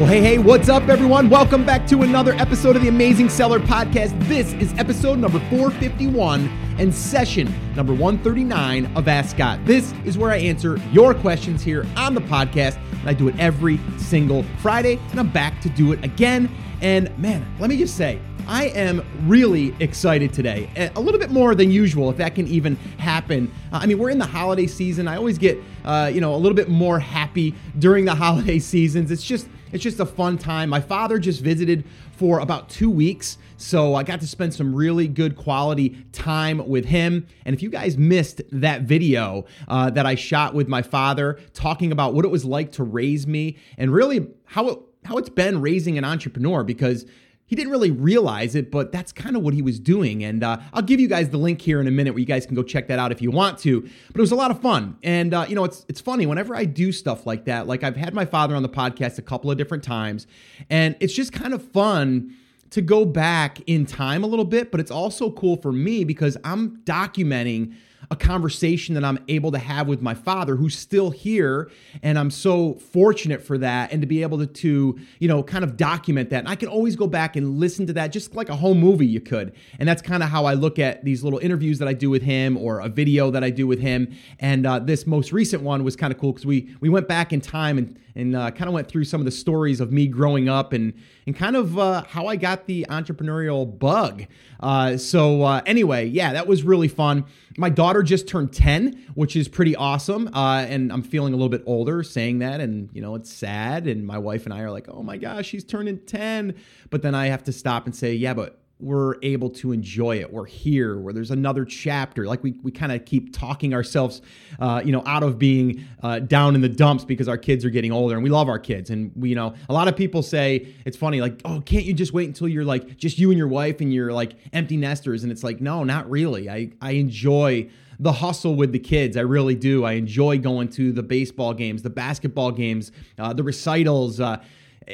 Well, hey, hey, what's up, everyone? Welcome back to another episode of the Amazing Seller Podcast. This is episode number 451 and session number 139 of Ask Scott. This is where I answer your questions here on the podcast, and I do it every single Friday, and I'm back to do it again. And man, let me just say, I am really excited today. A little bit more than usual, if that can even happen. I mean, we're in the holiday season. I always get, uh, you know, a little bit more happy during the holiday seasons. It's just it's just a fun time. My father just visited for about two weeks. So I got to spend some really good quality time with him. And if you guys missed that video uh, that I shot with my father talking about what it was like to raise me and really how it, how it's been raising an entrepreneur, because he didn't really realize it, but that's kind of what he was doing. And uh, I'll give you guys the link here in a minute where you guys can go check that out if you want to. But it was a lot of fun. And, uh, you know, it's, it's funny whenever I do stuff like that, like I've had my father on the podcast a couple of different times, and it's just kind of fun to go back in time a little bit, but it's also cool for me because I'm documenting a conversation that I'm able to have with my father who's still here. And I'm so fortunate for that and to be able to, to, you know, kind of document that. And I can always go back and listen to that just like a home movie you could. And that's kind of how I look at these little interviews that I do with him or a video that I do with him. And uh, this most recent one was kind of cool because we, we went back in time and, and uh, kind of went through some of the stories of me growing up and, and kind of uh, how I got the entrepreneurial bug. Uh, so, uh, anyway, yeah, that was really fun. My daughter just turned 10, which is pretty awesome. Uh, and I'm feeling a little bit older saying that. And, you know, it's sad. And my wife and I are like, oh my gosh, she's turning 10. But then I have to stop and say, yeah, but we're able to enjoy it. We're here where there's another chapter. Like we, we kind of keep talking ourselves, uh, you know, out of being uh, down in the dumps because our kids are getting older and we love our kids. And we, you know, a lot of people say it's funny, like, oh, can't you just wait until you're like just you and your wife and you're like empty nesters? And it's like, no, not really. I, I enjoy the hustle with the kids. I really do. I enjoy going to the baseball games, the basketball games, uh, the recitals. Uh,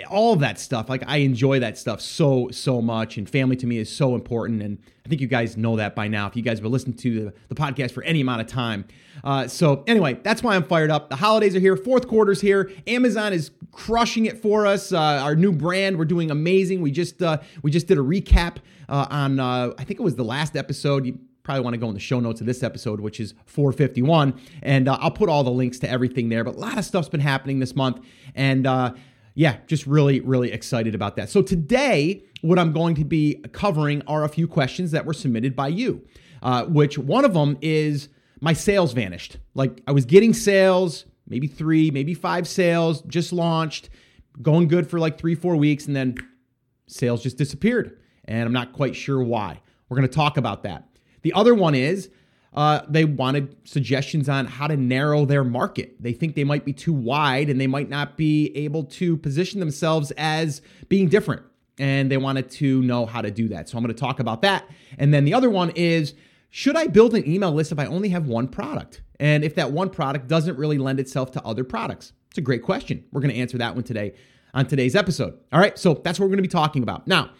all of that stuff. Like I enjoy that stuff so so much, and family to me is so important. And I think you guys know that by now. If you guys have been listening to the, the podcast for any amount of time, uh, so anyway, that's why I'm fired up. The holidays are here, fourth quarter's here. Amazon is crushing it for us. Uh, our new brand, we're doing amazing. We just uh, we just did a recap uh, on uh, I think it was the last episode. You, probably want to go in the show notes of this episode, which is 451. And uh, I'll put all the links to everything there. But a lot of stuff's been happening this month. And uh, yeah, just really, really excited about that. So today, what I'm going to be covering are a few questions that were submitted by you, uh, which one of them is my sales vanished. Like I was getting sales, maybe three, maybe five sales, just launched, going good for like three, four weeks, and then sales just disappeared. And I'm not quite sure why. We're going to talk about that. The other one is uh, they wanted suggestions on how to narrow their market. They think they might be too wide and they might not be able to position themselves as being different. And they wanted to know how to do that. So I'm going to talk about that. And then the other one is should I build an email list if I only have one product? And if that one product doesn't really lend itself to other products? It's a great question. We're going to answer that one today on today's episode. All right, so that's what we're going to be talking about. Now,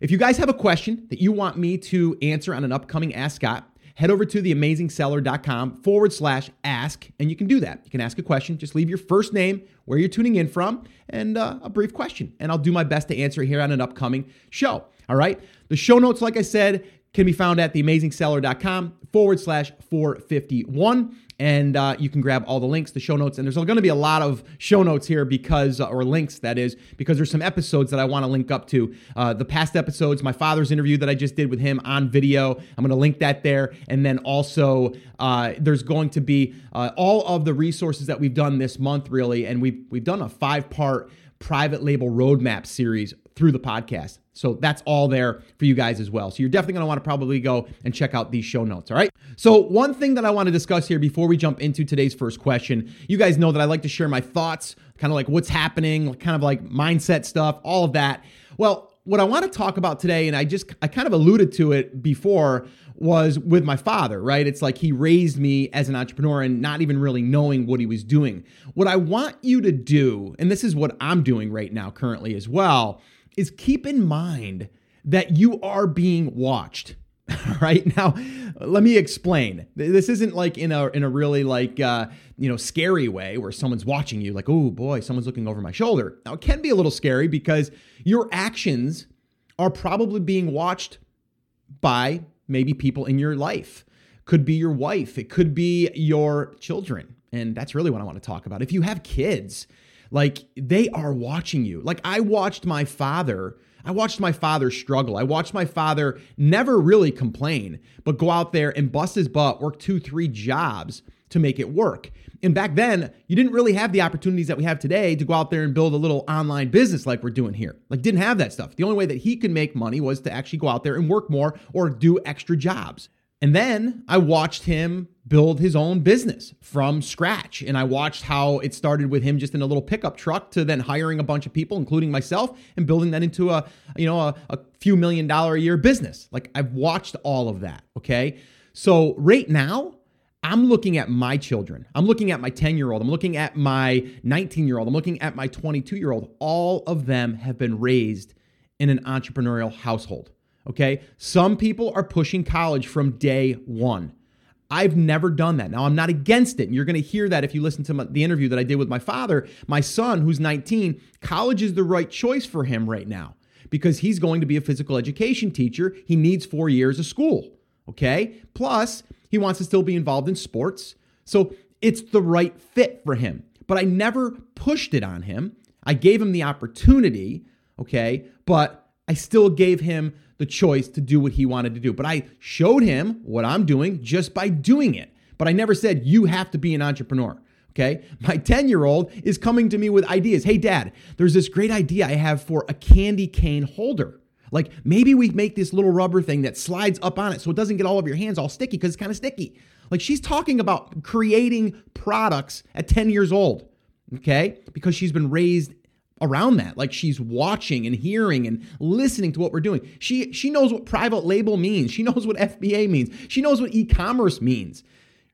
if you guys have a question that you want me to answer on an upcoming Ask Scott, head over to theamazingseller.com forward slash ask, and you can do that. You can ask a question. Just leave your first name, where you're tuning in from, and uh, a brief question. And I'll do my best to answer it here on an upcoming show. All right. The show notes, like I said, can be found at theamazingseller.com forward slash 451 and uh, you can grab all the links, the show notes, and there's going to be a lot of show notes here because, uh, or links that is, because there's some episodes that I want to link up to. Uh, the past episodes, my father's interview that I just did with him on video, I'm going to link that there, and then also uh, there's going to be uh, all of the resources that we've done this month, really, and we've we've done a five part private label roadmap series through the podcast. So that's all there for you guys as well. So you're definitely going to want to probably go and check out these show notes. All right. So, one thing that I want to discuss here before we jump into today's first question, you guys know that I like to share my thoughts, kind of like what's happening, kind of like mindset stuff, all of that. Well, what I want to talk about today, and I just, I kind of alluded to it before, was with my father, right? It's like he raised me as an entrepreneur and not even really knowing what he was doing. What I want you to do, and this is what I'm doing right now currently as well, is keep in mind that you are being watched. right now let me explain this isn't like in a in a really like uh, you know scary way where someone's watching you like oh boy someone's looking over my shoulder now it can be a little scary because your actions are probably being watched by maybe people in your life. Could be your wife. It could be your children. And that's really what i want to talk about. If you have kids like they are watching you. Like i watched my father I watched my father struggle. I watched my father never really complain, but go out there and bust his butt, work two, three jobs to make it work. And back then, you didn't really have the opportunities that we have today to go out there and build a little online business like we're doing here. Like, didn't have that stuff. The only way that he could make money was to actually go out there and work more or do extra jobs. And then I watched him build his own business from scratch. And I watched how it started with him just in a little pickup truck to then hiring a bunch of people, including myself, and building that into a, you know, a, a few million dollar a year business. Like I've watched all of that. Okay. So right now, I'm looking at my children. I'm looking at my 10 year old. I'm looking at my 19 year old. I'm looking at my 22 year old. All of them have been raised in an entrepreneurial household. Okay. Some people are pushing college from day one. I've never done that. Now, I'm not against it. And you're going to hear that if you listen to my, the interview that I did with my father. My son, who's 19, college is the right choice for him right now because he's going to be a physical education teacher. He needs four years of school. Okay. Plus, he wants to still be involved in sports. So it's the right fit for him. But I never pushed it on him. I gave him the opportunity. Okay. But I still gave him the choice to do what he wanted to do. But I showed him what I'm doing just by doing it. But I never said, you have to be an entrepreneur. Okay. My 10 year old is coming to me with ideas. Hey, dad, there's this great idea I have for a candy cane holder. Like maybe we make this little rubber thing that slides up on it so it doesn't get all of your hands all sticky because it's kind of sticky. Like she's talking about creating products at 10 years old. Okay. Because she's been raised around that. Like she's watching and hearing and listening to what we're doing. She she knows what private label means. She knows what fba means. She knows what e-commerce means.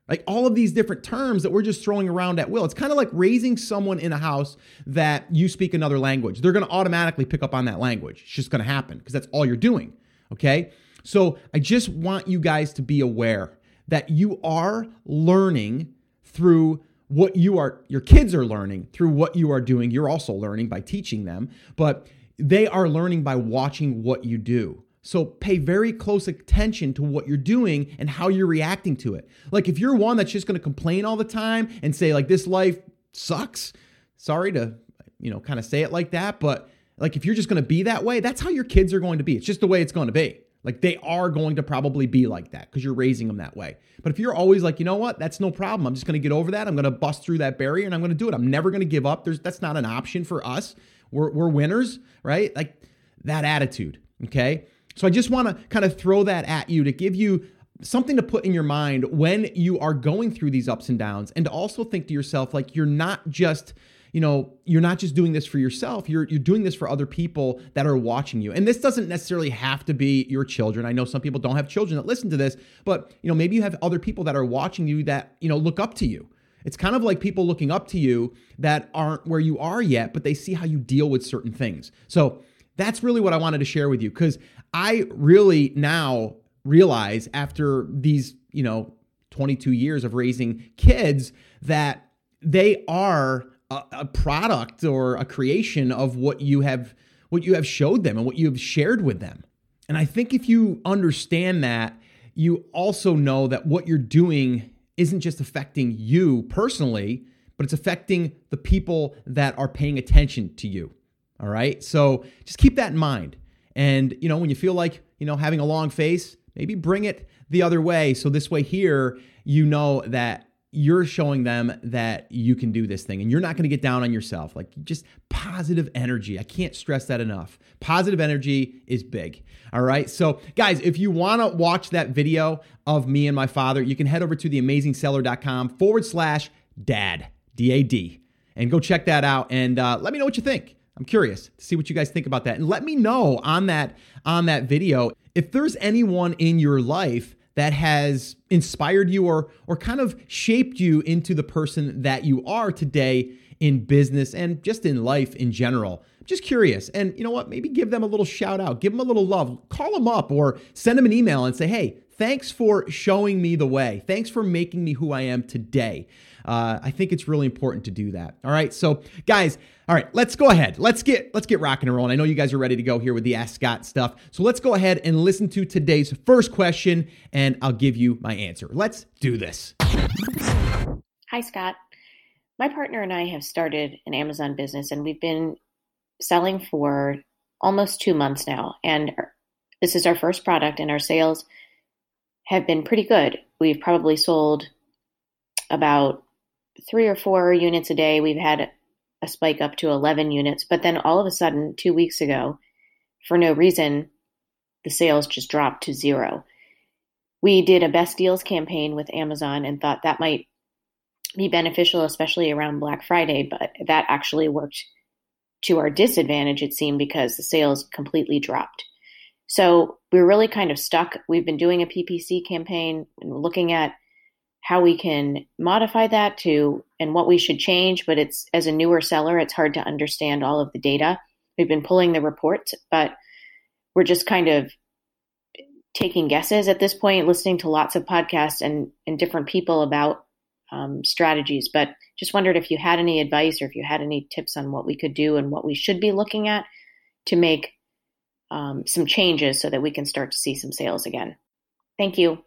Like all of these different terms that we're just throwing around at will. It's kind of like raising someone in a house that you speak another language. They're going to automatically pick up on that language. It's just going to happen because that's all you're doing okay? So i just want you guys to be aware that you are learning through what you are your kids are learning through what you are doing. You're also learning by teaching them but they are learning by watching what you do. So pay very close attention to what you're doing and how you're reacting to it. Like if you're one that's just going to complain all the time and say like this life sucks sorry to you know kind of say it like that but like if you're just going to be that way that's how your kids are going to be. It's just the way it's going to be like they are going to probably be like that because you're raising them that way. But if you're always like, you know what, that's no problem. I'm just going to get over that. I'm going to bust through that barrier and I'm going to do it. I'm never going to give up. There's that's not an option for us. We're we're winners, right? Like that attitude. Okay. So I just want to kind of throw that at you to give you something to put in your mind when you are going through these ups and downs and to also think to yourself like you're not just you know, you're not just doing this for yourself, you're you're doing this for other people that are watching you. And this doesn't necessarily have to be your children. I know some people don't have children that listen to this, but you know, maybe you have other people that are watching you that, you know, look up to you. It's kind of like people looking up to you that aren't where you are yet, but they see how you deal with certain things. So, that's really what I wanted to share with you cuz I really now realize after these, you know, 22 years of raising kids that they are a, a product or a creation of what you have what you have showed them and what you have shared with them. And I think if you understand that, you also know that what you're doing isn't just affecting you personally, but it's affecting the people that are paying attention to you. All right. So just keep that in mind. And, you know, when you feel like, you know, having a long face, maybe bring it the other way. So this way here, you know that you're showing them that you can do this thing and you're not going to get down on yourself. Like just positive energy. I can't stress that enough. Positive energy is big. All right. So, guys, if you want to watch that video of me and my father, you can head over to theamazingseller.com forward slash dad, D A D, and go check that out and uh, let me know what you think. I'm curious to see what you guys think about that. And let me know on that on that video if there's anyone in your life that has inspired you or or kind of shaped you into the person that you are today in business and just in life in general. just curious. And you know what? Maybe give them a little shout out, give them a little love, call them up or send them an email and say, hey, thanks for showing me the way. Thanks for making me who I am today. Uh, I think it's really important to do that. All right. So, guys, all right, let's go ahead. Let's get let's get rocking and rolling. I know you guys are ready to go here with the Ask Scott stuff. So let's go ahead and listen to today's first question, and I'll give you my answer. Let's do this. Hi, Scott. My partner and I have started an Amazon business, and we've been selling for almost two months now. And this is our first product, and our sales have been pretty good. We've probably sold about three or four units a day. We've had a spike up to 11 units, but then all of a sudden, two weeks ago, for no reason, the sales just dropped to zero. We did a best deals campaign with Amazon and thought that might be beneficial, especially around Black Friday, but that actually worked to our disadvantage, it seemed, because the sales completely dropped. So we're really kind of stuck. We've been doing a PPC campaign and looking at how we can modify that to and what we should change. But it's as a newer seller, it's hard to understand all of the data. We've been pulling the reports, but we're just kind of taking guesses at this point, listening to lots of podcasts and, and different people about um, strategies. But just wondered if you had any advice or if you had any tips on what we could do and what we should be looking at to make um, some changes so that we can start to see some sales again. Thank you.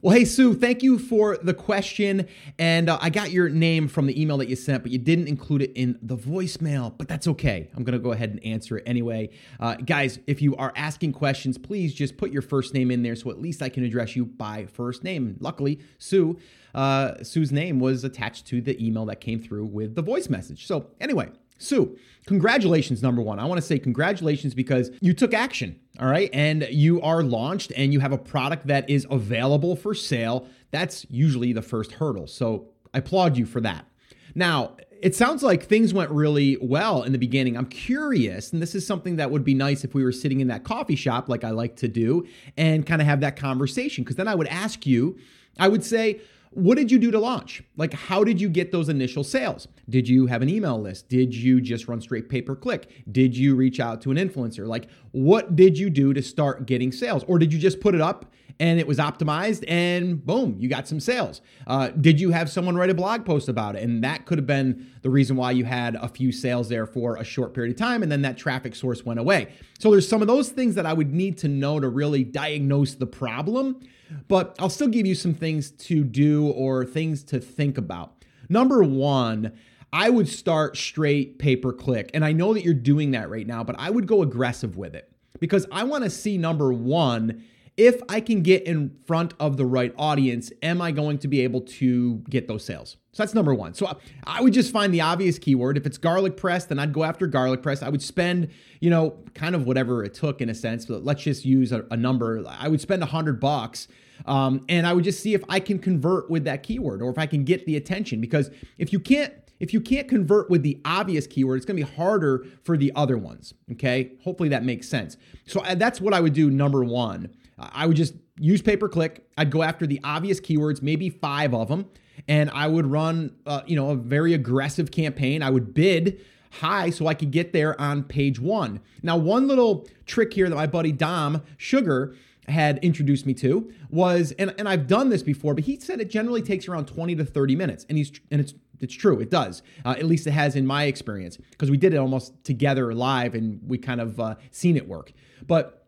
Well, hey, Sue, thank you for the question. And uh, I got your name from the email that you sent, but you didn't include it in the voicemail, but that's okay. I'm going to go ahead and answer it anyway. Uh, guys, if you are asking questions, please just put your first name in there so at least I can address you by first name. Luckily, Sue, uh, Sue's name was attached to the email that came through with the voice message. So, anyway, Sue, congratulations, number one. I want to say congratulations because you took action, all right? And you are launched and you have a product that is available for sale. That's usually the first hurdle. So I applaud you for that. Now, it sounds like things went really well in the beginning. I'm curious, and this is something that would be nice if we were sitting in that coffee shop, like I like to do, and kind of have that conversation. Because then I would ask you, I would say, what did you do to launch? Like, how did you get those initial sales? Did you have an email list? Did you just run straight pay per click? Did you reach out to an influencer? Like, what did you do to start getting sales? Or did you just put it up and it was optimized and boom, you got some sales? Uh, did you have someone write a blog post about it? And that could have been the reason why you had a few sales there for a short period of time and then that traffic source went away. So, there's some of those things that I would need to know to really diagnose the problem but I'll still give you some things to do or things to think about. Number one, I would start straight pay per click. And I know that you're doing that right now, but I would go aggressive with it because I want to see number one, if I can get in front of the right audience, am I going to be able to get those sales? So that's number one. So I would just find the obvious keyword. If it's garlic press, then I'd go after garlic press. I would spend, you know, kind of whatever it took in a sense. But let's just use a, a number. I would spend a hundred bucks, um, and I would just see if I can convert with that keyword or if I can get the attention. Because if you can't if you can't convert with the obvious keyword, it's going to be harder for the other ones. Okay. Hopefully that makes sense. So uh, that's what I would do. Number one, I would just use pay per click. I'd go after the obvious keywords, maybe five of them and I would run, uh, you know, a very aggressive campaign. I would bid high so I could get there on page one. Now, one little trick here that my buddy Dom Sugar had introduced me to was, and, and I've done this before, but he said it generally takes around 20 to 30 minutes. And he's, and it's, it's true, it does. Uh, at least it has in my experience, because we did it almost together live and we kind of uh, seen it work. But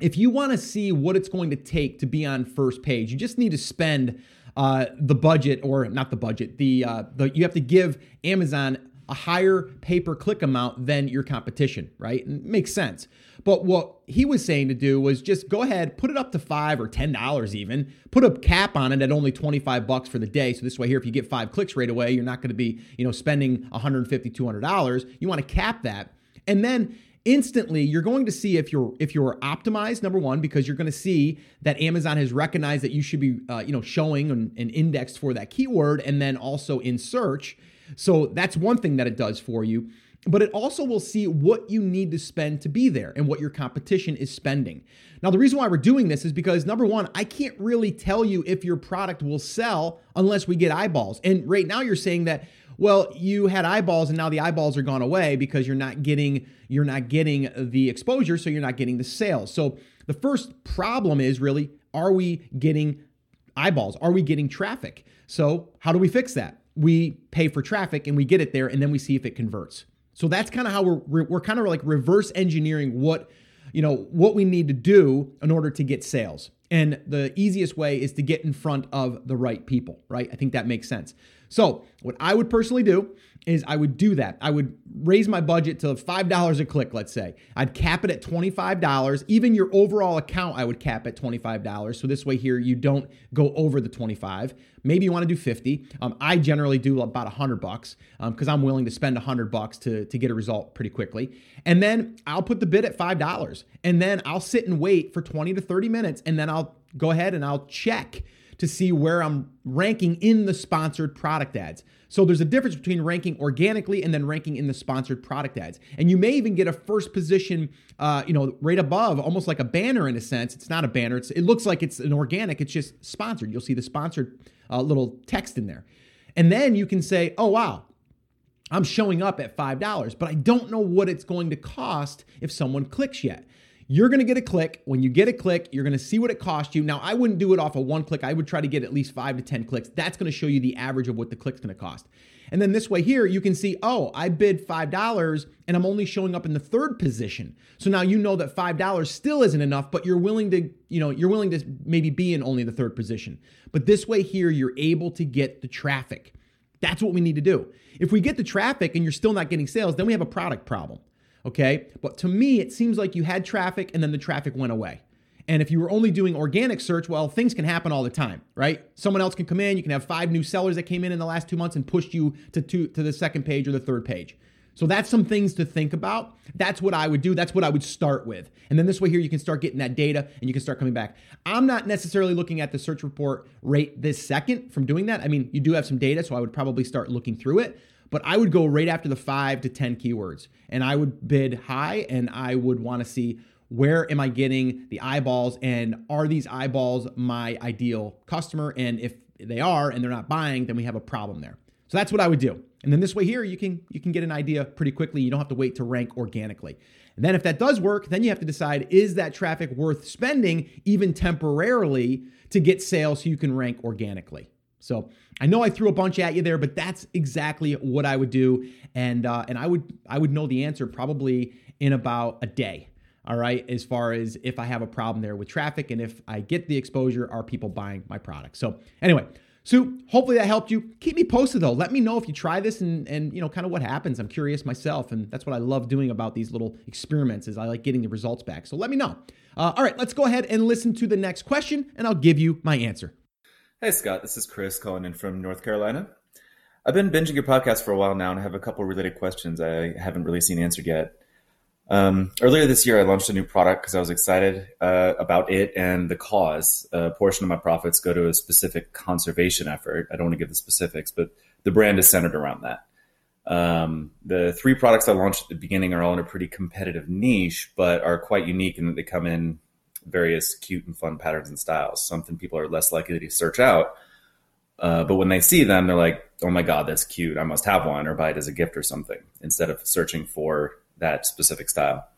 if you want to see what it's going to take to be on first page, you just need to spend uh, the budget, or not the budget, the, uh, the you have to give Amazon a higher pay per click amount than your competition, right? And makes sense. But what he was saying to do was just go ahead, put it up to five or ten dollars even, put a cap on it at only 25 bucks for the day. So this way here, if you get five clicks right away, you're not going to be, you know, spending 150, 200 dollars. You want to cap that. And then instantly you're going to see if you're if you're optimized number one because you're going to see that amazon has recognized that you should be uh, you know showing and, and indexed for that keyword and then also in search So that's one thing that it does for you. But it also will see what you need to spend to be there and what your competition is spending. Now, the reason why we're doing this is because number one, I can't really tell you if your product will sell unless we get eyeballs. And right now, you're saying that well you had eyeballs and now the eyeballs are gone away because you're not getting you're not getting the exposure so you're not getting the sales. So the first problem is really are we getting eyeballs? Are we getting traffic? So how do we fix that? We pay for traffic and we get it there and then we see if it converts. So that's kind of how we're we're kind of like reverse engineering what you know what we need to do in order to get sales. And the easiest way is to get in front of the right people right? I think that makes sense so, what I would personally do is I would do that. I would raise my budget to $5 a click, let's say. I'd cap it at $25. Even your overall account, I would cap at $25. So this way here, you don't go over the 25. Maybe you want to do 50. Um, I generally do about 100 bucks because um, I'm willing to spend 100 bucks to, to get a result pretty quickly. And then I'll put the bid at $5. And then I'll sit and wait for 20 to 30 minutes. And then I'll go ahead and I'll check to see where I'm ranking in the sponsored product ads. So there's a difference between ranking organically and then ranking in the sponsored product ads. And you may even get a first position, uh, you know, right above, almost like a banner in a sense. It's not a banner. It's, it looks like it's an organic. It's just sponsored. You'll see the sponsored uh, little text in there. And then you can say, oh, wow, I'm showing up at $5, but I don't know what it's going to cost if someone clicks yet. You're going to get a click. When you get a click, you're going to see what it cost you. Now, I wouldn't do it off of one click. I would try to get at least five to 10 clicks. That's going to show you the average of what the click's going to cost. And then this way here, you can see, oh, I bid $5 and I'm only showing up in the third position. So now you know that $5 still isn't enough, but you're willing to, you know, you're willing to maybe be in only the third position. But this way here, you're able to get the traffic. That's what we need to do. If we get the traffic and you're still not getting sales, then we have a product problem. Okay. But to me, it seems like you had traffic and then the traffic went away. And if you were only doing organic search, well, things can happen all the time, right? Someone else can come in. You can have five new sellers that came in in the last two months and pushed you to, to, to the second page or the third page. So that's some things to think about. That's what I would do. That's what I would start with. And then this way here, you can start getting that data and you can start coming back. I'm not necessarily looking at the search report rate this second from doing that. I mean, you do have some data, so I would probably start looking through it but I would go right after the five to 10 keywords and I would bid high and I would want to see where am I getting the eyeballs and are these eyeballs my ideal customer? And if they are and they're not buying, then we have a problem there. So that's what I would do. And then this way here, you can you can get an idea pretty quickly. You don't have to wait to rank organically. And then if that does work, then you have to decide is that traffic worth spending even temporarily to get sales so you can rank organically. So I know I threw a bunch at you there, but that's exactly what I would do, and uh, and I would I would know the answer probably in about a day. All right, as far as if I have a problem there with traffic and if I get the exposure, are people buying my product? So anyway, so hopefully that helped you. Keep me posted though. Let me know if you try this and and you know kind of what happens. I'm curious myself, and that's what I love doing about these little experiments. Is I like getting the results back. So let me know. Uh, all right, let's go ahead and listen to the next question, and I'll give you my answer. Hey, Scott. This is Chris calling in from North Carolina. I've been binging your podcast for a while now and I have a couple related questions I haven't really seen answered yet. Um, earlier this year, I launched a new product because I was excited uh, about it and the cause. A portion of my profits go to a specific conservation effort. I don't want to give the specifics, but the brand is centered around that. Um, the three products I launched at the beginning are all in a pretty competitive niche, but are quite unique in that they come in various cute and fun patterns and styles, something people are less likely to search out. Uh, but when they see them, they're like, oh my God, that's cute. I must have one or buy it as a gift or something instead of searching for that specific style.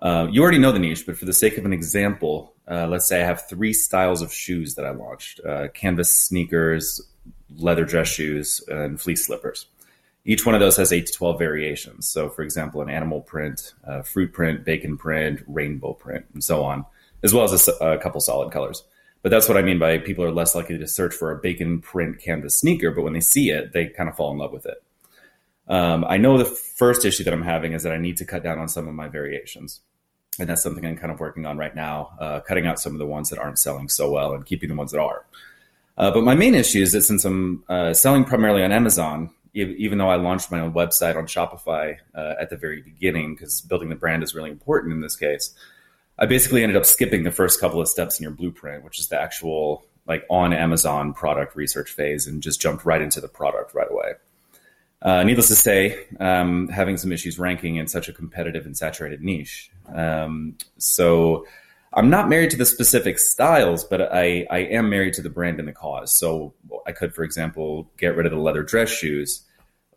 Uh, you already know the niche, but for the sake of an example, uh, let's say I have three styles of shoes that I launched uh, canvas sneakers, leather dress shoes, and fleece slippers. Each one of those has eight to 12 variations. So, for example, an animal print, uh, fruit print, bacon print, rainbow print, and so on as well as a, a couple solid colors. But that's what I mean by people are less likely to search for a bacon print canvas sneaker, but when they see it, they kind of fall in love with it. Um, I know the first issue that I'm having is that I need to cut down on some of my variations. And that's something I'm kind of working on right now, uh, cutting out some of the ones that aren't selling so well and keeping the ones that are. Uh, but my main issue is that since I'm uh, selling primarily on Amazon, even though I launched my own website on Shopify uh, at the very beginning, because building the brand is really important in this case, I basically ended up skipping the first couple of steps in your blueprint, which is the actual like on Amazon product research phase, and just jumped right into the product right away. Uh, needless to say, um, having some issues ranking in such a competitive and saturated niche. Um, so I'm not married to the specific styles, but I, I am married to the brand and the cause. So I could, for example, get rid of the leather dress shoes,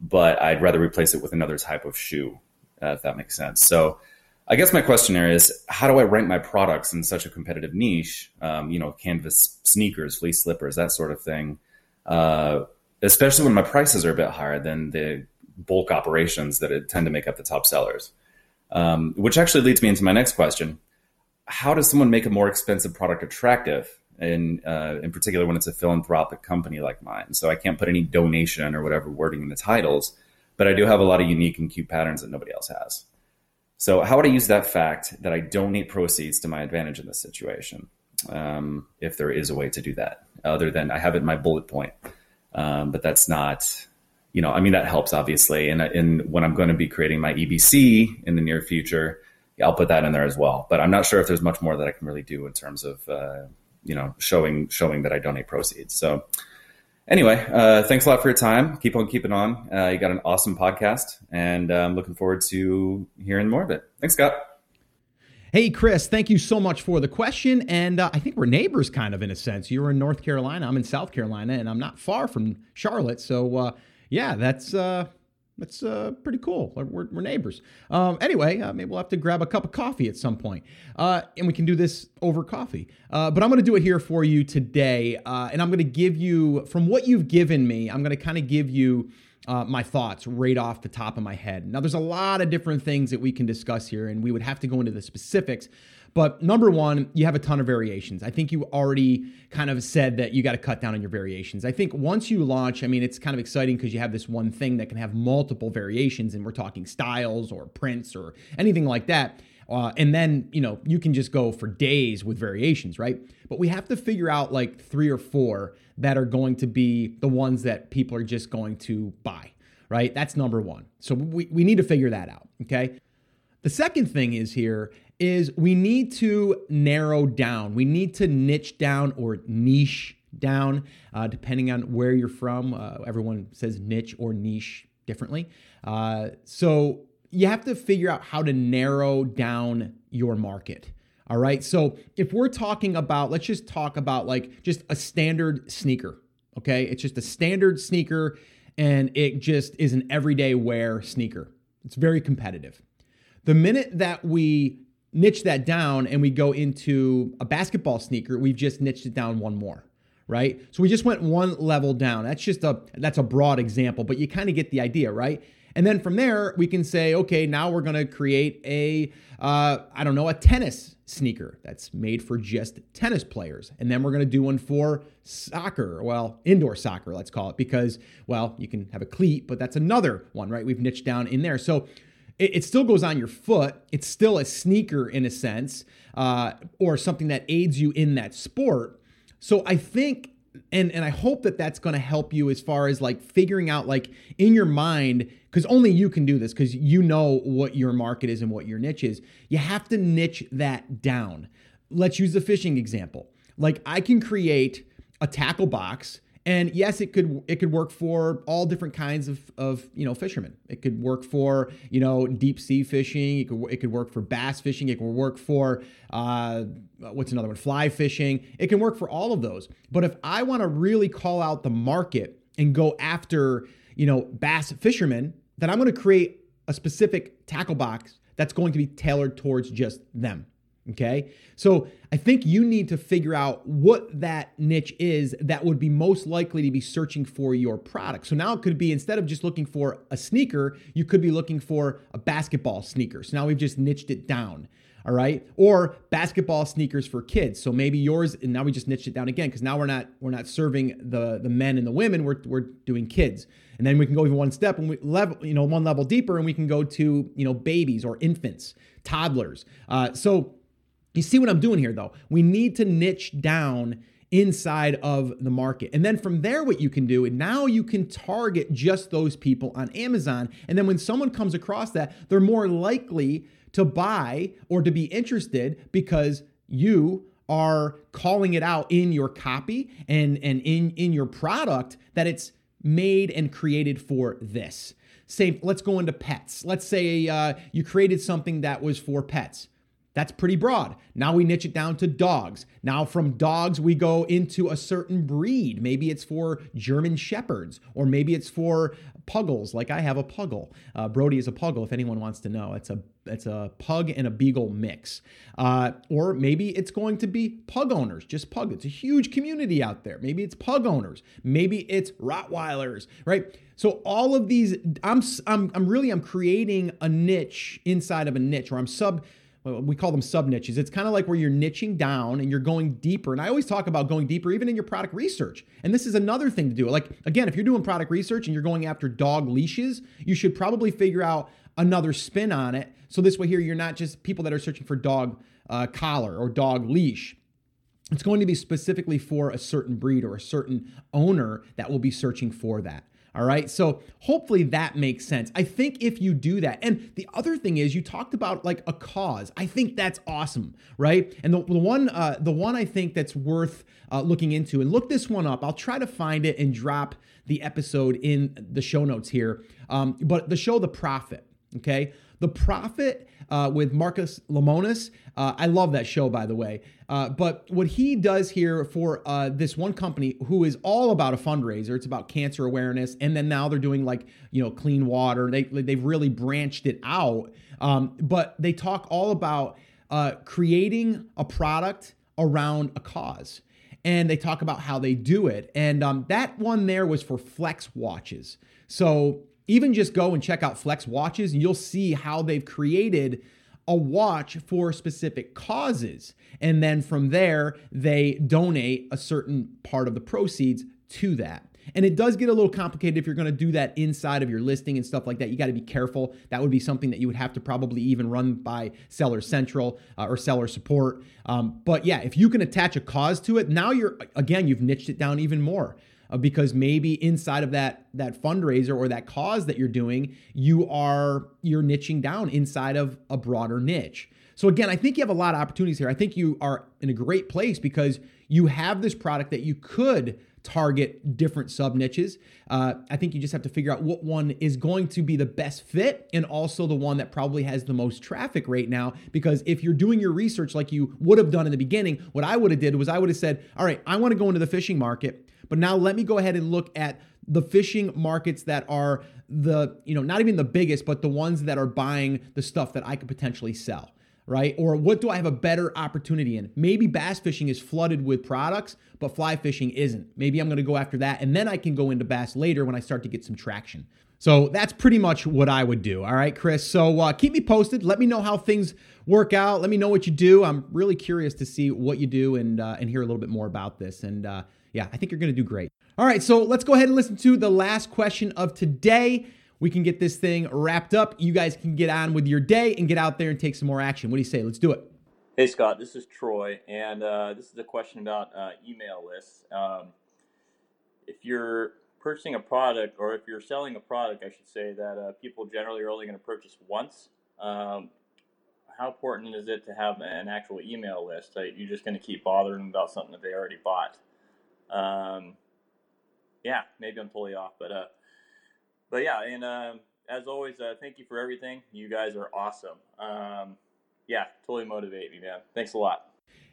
but I'd rather replace it with another type of shoe, uh, if that makes sense. So I guess my question there is, how do I rank my products in such a competitive niche? Um, you know, canvas sneakers, fleece slippers, that sort of thing. Uh, especially when my prices are a bit higher than the bulk operations that tend to make up the top sellers. Um, which actually leads me into my next question: How does someone make a more expensive product attractive? In uh, in particular, when it's a philanthropic company like mine, so I can't put any donation or whatever wording in the titles, but I do have a lot of unique and cute patterns that nobody else has. So, how would I use that fact that I donate proceeds to my advantage in this situation? Um, if there is a way to do that, other than I have it in my bullet point. Um, but that's not, you know, I mean, that helps obviously. And, when I'm going to be creating my EBC in the near future, I'll put that in there as well. But I'm not sure if there's much more that I can really do in terms of, uh, you know, showing, showing that I donate proceeds. So anyway, uh, thanks a lot for your time. Keep on keeping on. Uh, you got an awesome podcast and I'm looking forward to hearing more of it. Thanks, Scott. Hey, Chris, thank you so much for the question. And uh, I think we're neighbors, kind of, in a sense. You're in North Carolina, I'm in South Carolina, and I'm not far from Charlotte. So, uh, yeah, that's. That's uh, pretty cool. We're, we're neighbors. Um, anyway, uh, maybe we'll have to grab a cup of coffee at some point. Uh, and we can do this over coffee. Uh, but I'm going to do it here for you today. Uh, and I'm going to give you, from what you've given me, I'm going to kind of give you uh, my thoughts right off the top of my head. Now, there's a lot of different things that we can discuss here, and we would have to go into the specifics. But number one, you have a ton of variations. I think you already kind of said that you got to cut down on your variations. I think once you launch, I mean, it's kind of exciting because you have this one thing that can have multiple variations, and we're talking styles or prints or anything like that. Uh, and then, you know, you can just go for days with variations, right? But we have to figure out like three or four that are going to be the ones that people are just going to buy, right? That's number one. So we, we need to figure that out, okay? The second thing is here is we need to narrow down. We need to niche down or niche down, uh, depending on where you're from. Uh, everyone says niche or niche differently. Uh, so you have to figure out how to narrow down your market. All right. So if we're talking about, let's just talk about like just a standard sneaker. Okay. It's just a standard sneaker and it just is an everyday wear sneaker. It's very competitive. The minute that we niche that down and we go into a basketball sneaker, we've just niched it down one more right? So we just went one level down. That's just a that's a broad example, but you kind of get the idea, right? And then from there, we can say, okay, now we're going to create a, uh, I don't know, a tennis sneaker that's made for just tennis players. And then we're going to do one for soccer, well, indoor soccer, let's call it, because, well, you can have a cleat, but that's another one, right? We've niched down in there. So it, it still goes on your foot. It's still a sneaker in a sense, uh, or something that aids you in that sport. So I think and and I hope that that's going to help you as far as like figuring out like in your mind because only you can do this because you know what your market is and what your niche is. You have to niche that down. Let's use the fishing example. Like I can create a tackle box and yes, it could it could work for all different kinds of, of you know fishermen. It could work for you know deep sea fishing. It could it could work for bass fishing. It could work for uh, what's another one? Fly fishing. It can work for all of those. But if I want to really call out the market and go after you know bass fishermen, then I'm going to create a specific tackle box that's going to be tailored towards just them. Okay. So I think you need to figure out what that niche is that would be most likely to be searching for your product. So now it could be instead of just looking for a sneaker, you could be looking for a basketball sneaker. So now we've just niched it down. All right. Or basketball sneakers for kids. So maybe yours, and now we just niched it down again because now we're not we're not serving the the men and the women. We're we're doing kids. And then we can go even one step and we level, you know, one level deeper, and we can go to, you know, babies or infants, toddlers. Uh, so you see what I'm doing here, though? We need to niche down inside of the market. And then from there, what you can do, and now you can target just those people on Amazon. And then when someone comes across that, they're more likely to buy or to be interested because you are calling it out in your copy and, and in, in your product that it's made and created for this. Same, let's go into pets. Let's say uh, you created something that was for pets. That's pretty broad. Now we niche it down to dogs. Now from dogs, we go into a certain breed. Maybe it's for German Shepherds, or maybe it's for puggles, like I have a puggle. Uh, Brody is a puggle, if anyone wants to know. It's a it's a pug and a beagle mix. Uh, or maybe it's going to be pug owners, just pug. It's a huge community out there. Maybe it's pug owners. Maybe it's Rottweilers, right? So all of these, I'm I'm I'm really I'm creating a niche inside of a niche, or I'm sub we call them sub niches. It's kind of like where you're niching down and you're going deeper. And I always talk about going deeper, even in your product research. And this is another thing to do. Like, again, if you're doing product research and you're going after dog leashes, you should probably figure out another spin on it. So this way, here, you're not just people that are searching for dog uh, collar or dog leash. It's going to be specifically for a certain breed or a certain owner that will be searching for that. All right. So hopefully that makes sense. I think if you do that, and the other thing is you talked about like a cause. I think that's awesome, right? And the, the one, uh, the one I think that's worth uh, looking into, and look this one up. I'll try to find it and drop the episode in the show notes here. Um, but the show, The Profit. Okay. The Profit uh, with Marcus Lemonis. Uh, I love that show, by the way. Uh, but what he does here for uh, this one company who is all about a fundraiser, it's about cancer awareness, and then now they're doing like you know clean water. They they've really branched it out. Um, but they talk all about uh, creating a product around a cause and they talk about how they do it. And um, that one there was for Flex watches. So even just go and check out Flex watches, and you'll see how they've created a watch for specific causes. And then from there, they donate a certain part of the proceeds to that. And it does get a little complicated if you're going to do that inside of your listing and stuff like that. You got to be careful. That would be something that you would have to probably even run by Seller Central uh, or Seller Support. Um, but yeah, if you can attach a cause to it, now you're, again, you've niched it down even more uh, because maybe inside of that that fundraiser or that cause that you're doing, you are you're niching down inside of a broader niche. So again, I think you have a lot of opportunities here. I think you are in a great place because you have this product that you could target different sub niches. Uh, I think you just have to figure out what one is going to be the best fit and also the one that probably has the most traffic right now. Because if you're doing your research like you would have done in the beginning, what I would have did was I would have said, all right, I want to go into the fishing market. But now let me go ahead and look at the fishing markets that are the, you know, not even the biggest, but the ones that are buying the stuff that I could potentially sell, right? Or what do I have a better opportunity in? Maybe bass fishing is flooded with products, but fly fishing isn't. Maybe I'm to go after that and then I can go into bass later when I start to get some traction. So that's pretty much what I would do. All right, Chris. So uh, keep me posted. Let me know how things work out. Let me know what you do. I'm really curious to see what you do and uh, and hear a little bit more about this. And uh, yeah, I think you're going to do great. All right, so let's go ahead and listen to the last question of today. We can get this thing wrapped up. You guys can get on with your day and get out there and take some more action. What do you say? Let's do it. Hey, Scott, this is Troy, and uh, this is a question about uh, email lists. Um, if you're purchasing a product, or if you're selling a product, I should say, that uh, people generally are only going to purchase once, um, how important is it to have an actual email list? You're just going to keep bothering them about something that they already bought? Um, yeah, maybe I'm totally off, but uh, but yeah, and um, as always, uh, thank you for everything. You guys are awesome. Um, yeah, totally motivate me, man. Thanks a lot.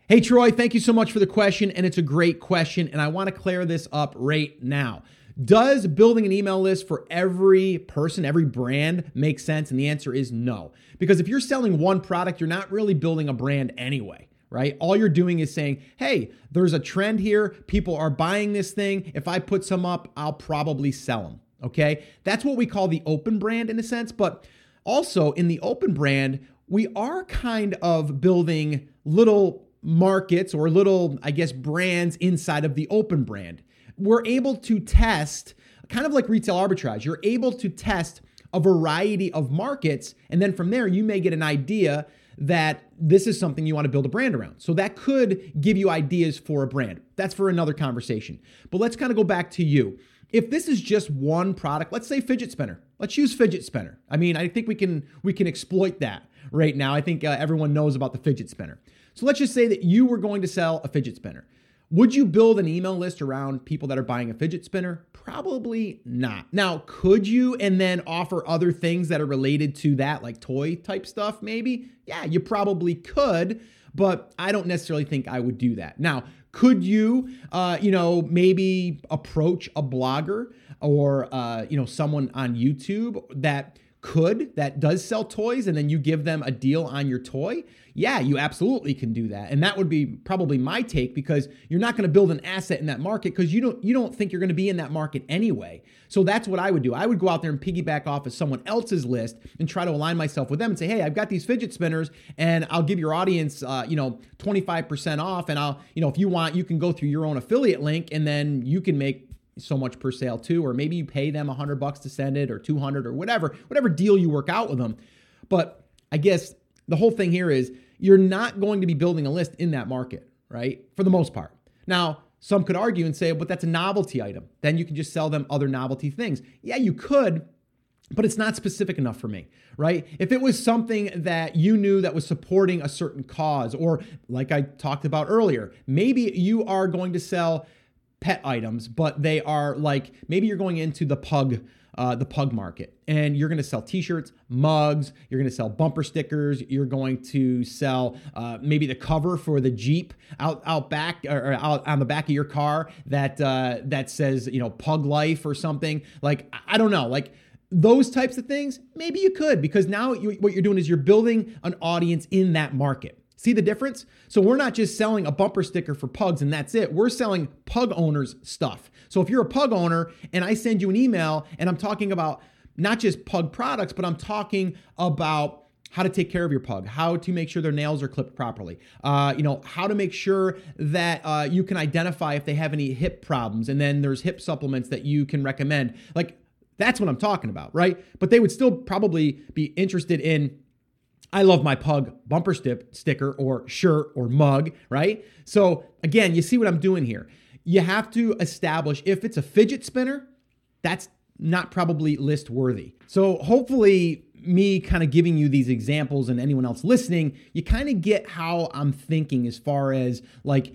Hey, Troy, thank you so much for the question, and it's a great question, and I want to clear this up right now. Does building an email list for every person, every brand make sense? And the answer is no. Because if you're selling one product, you're not really building a brand anyway right? All you're doing is saying, hey, there's a trend here. People are buying this thing. If I put some up, I'll probably sell them. Okay. That's what we call the open brand in a sense. But also in the open brand, we are kind of building little markets or little, I guess, brands inside of the open brand. We're able to test, kind of like retail arbitrage, you're able to test a variety of markets. And then from there, you may get an idea that this is something you want to build a brand around. So that could give you ideas for a brand. That's for another conversation. But let's kind of go back to you. If this is just one product, let's say fidget spinner. Let's use fidget spinner. I mean, I think we can we can exploit that right now. I think uh, everyone knows about the fidget spinner. So let's just say that you were going to sell a fidget spinner. Would you build an email list around people that are buying a fidget spinner? Probably not. Now, could you and then offer other things that are related to that, like toy type stuff, maybe? Yeah, you probably could, but I don't necessarily think I would do that. Now, could you, uh, you know, maybe approach a blogger or, uh, you know, someone on YouTube that could that does sell toys and then you give them a deal on your toy yeah you absolutely can do that. And that would be probably my take because you're not going to build an asset in that market because you don't you don't think you're going to be in that market anyway. So that's what i would do. I would go out there and piggyback off of someone else's list and try to align myself with them and say hey i've got these fidget spinners and i'll give your audience uh, you know 25% off and i'll you know if you want you can go through your own affiliate link and then you can make so much per sale too or maybe you pay them 100 bucks to send it or 200 or whatever whatever deal you work out with them. But i guess the whole thing here is you're not going to be building a list in that market right? For the most part. Now some could argue and say but that's a novelty item. Then you can just sell them other novelty things. Yeah you could but it's not specific enough for me, right? If it was something that you knew that was supporting a certain cause, or like I talked about earlier, maybe you are going to sell pet items, but they are like maybe you're going into the pug uh, the pug market and you're going to sell t-shirts mugs you're going to sell bumper stickers you're going to sell uh, maybe the cover for the jeep out out back or out on the back of your car that uh, that says you know pug life or something. Like i don't know like those types of things maybe you could because now you, what you're doing is you're building an audience in that market See the difference? So we're not just selling a bumper sticker for pugs and that's it. We're selling pug owners stuff. So if you're a pug owner and I send you an email and I'm talking about not just pug products, but I'm talking about how to take care of your pug, how to make sure their nails are clipped properly, uh, you know, how to make sure that uh, you can identify if they have any hip problems, and then there's hip supplements that you can recommend. Like that's what I'm talking about, right? But they would still probably be interested in I love my pug bumper stip, sticker or shirt or mug, right? So again, you see what I'm doing here. You have to establish if it's a fidget spinner, that's not probably list worthy. So hopefully, me kind of giving you these examples and anyone else listening, you kind of get how I'm thinking as far as like,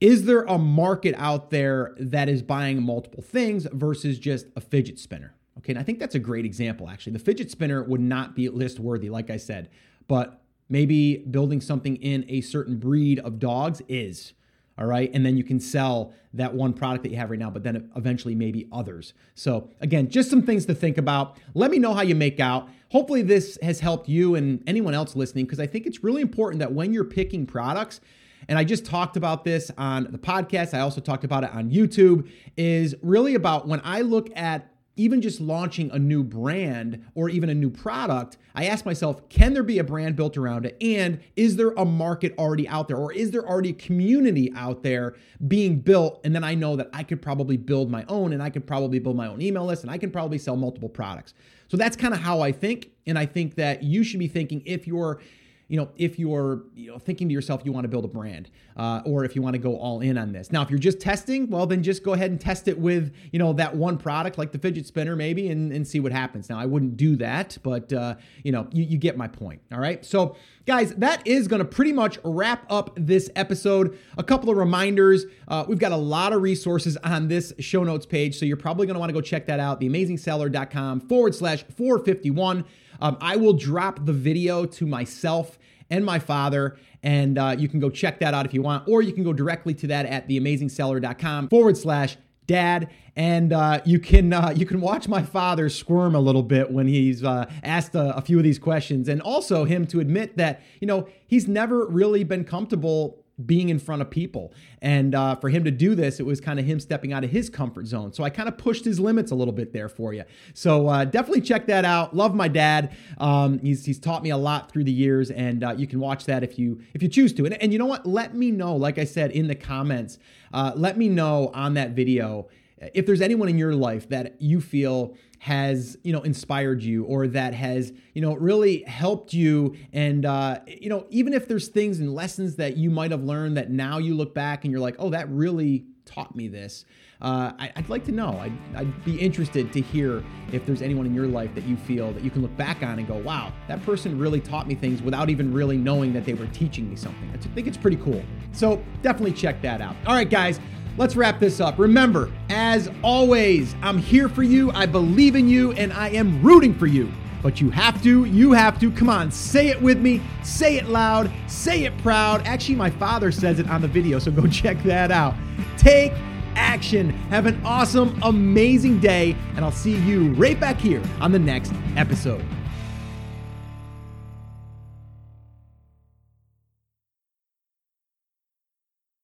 is there a market out there that is buying multiple things versus just a fidget spinner? Okay, and I think that's a great example, actually. The fidget spinner would not be list worthy, like I said but maybe building something in a certain breed of dogs is. All right. And then you can sell that one product that you have right now, but then eventually maybe others. So, again, just some things to think about. Let me know how you make out. Hopefully, this has helped you and anyone else listening, because I think it's really important that when you're picking products, and I just talked about this on the podcast, I also talked about it on YouTube, is really about when I look at even just launching a new brand or even a new product, I ask myself, can there be a brand built around it? And is there a market already out there? Or is there already a community out there being built? And then I know that I could probably build my own and I could probably build my own email list and I can probably sell multiple products. So that's kind of how I think. And I think that you should be thinking if you're you know, if you're you know, thinking to yourself you want to build a brand, uh, or if you want to go all in on this. Now, if you're just testing, well, then just go ahead and test it with you know that one product, like the fidget spinner, maybe, and, and see what happens. Now, I wouldn't do that, but uh, you know, you, you get my point. All right, so guys, that is going to pretty much wrap up this episode. A couple of reminders: uh, we've got a lot of resources on this show notes page, so you're probably going to want to go check that out. Theamazingseller.com forward slash 451. Um, I will drop the video to myself and my father, and uh, you can go check that out if you want, or you can go directly to that at theamazingseller.com forward slash dad and uh, you can uh, you can watch my father squirm a little bit when he's uh, asked a, a, few of these questions and also him to admit that you know he's never really been comfortable being in front of people. And uh, for him to do this, it was kind of him stepping out of his comfort zone. So I kind of pushed his limits a little bit there for you. So uh, definitely check that out. Love my dad. Um, he's, he's taught me a lot through the years, and uh, you can watch that if you if you choose to. And, and you know what? Let me know. Like I said in the comments, uh, let me know on that video if there's anyone in your life that you feel has you know inspired you or that has you know really helped you and uh, you know even if there's things and lessons that you might have learned that now you look back and you're like oh that really taught me this. Uh, I, would like to know. I'd, I'd be interested to hear if there's anyone in your life that you feel that you can look back on and go, wow, that person really taught me things without even really knowing that they were teaching me something. I think it's pretty cool. So definitely check that out. All right, guys. Let's wrap this up. Remember, as always, I'm here for you, I believe in you, and I am rooting for you. But you have to, you have to. Come on, say it with me. Say it loud. Say it proud. Actually, my father says it on the video, so go check that out. Take action. Have an awesome, amazing day, and I'll see you right back here on the next episode.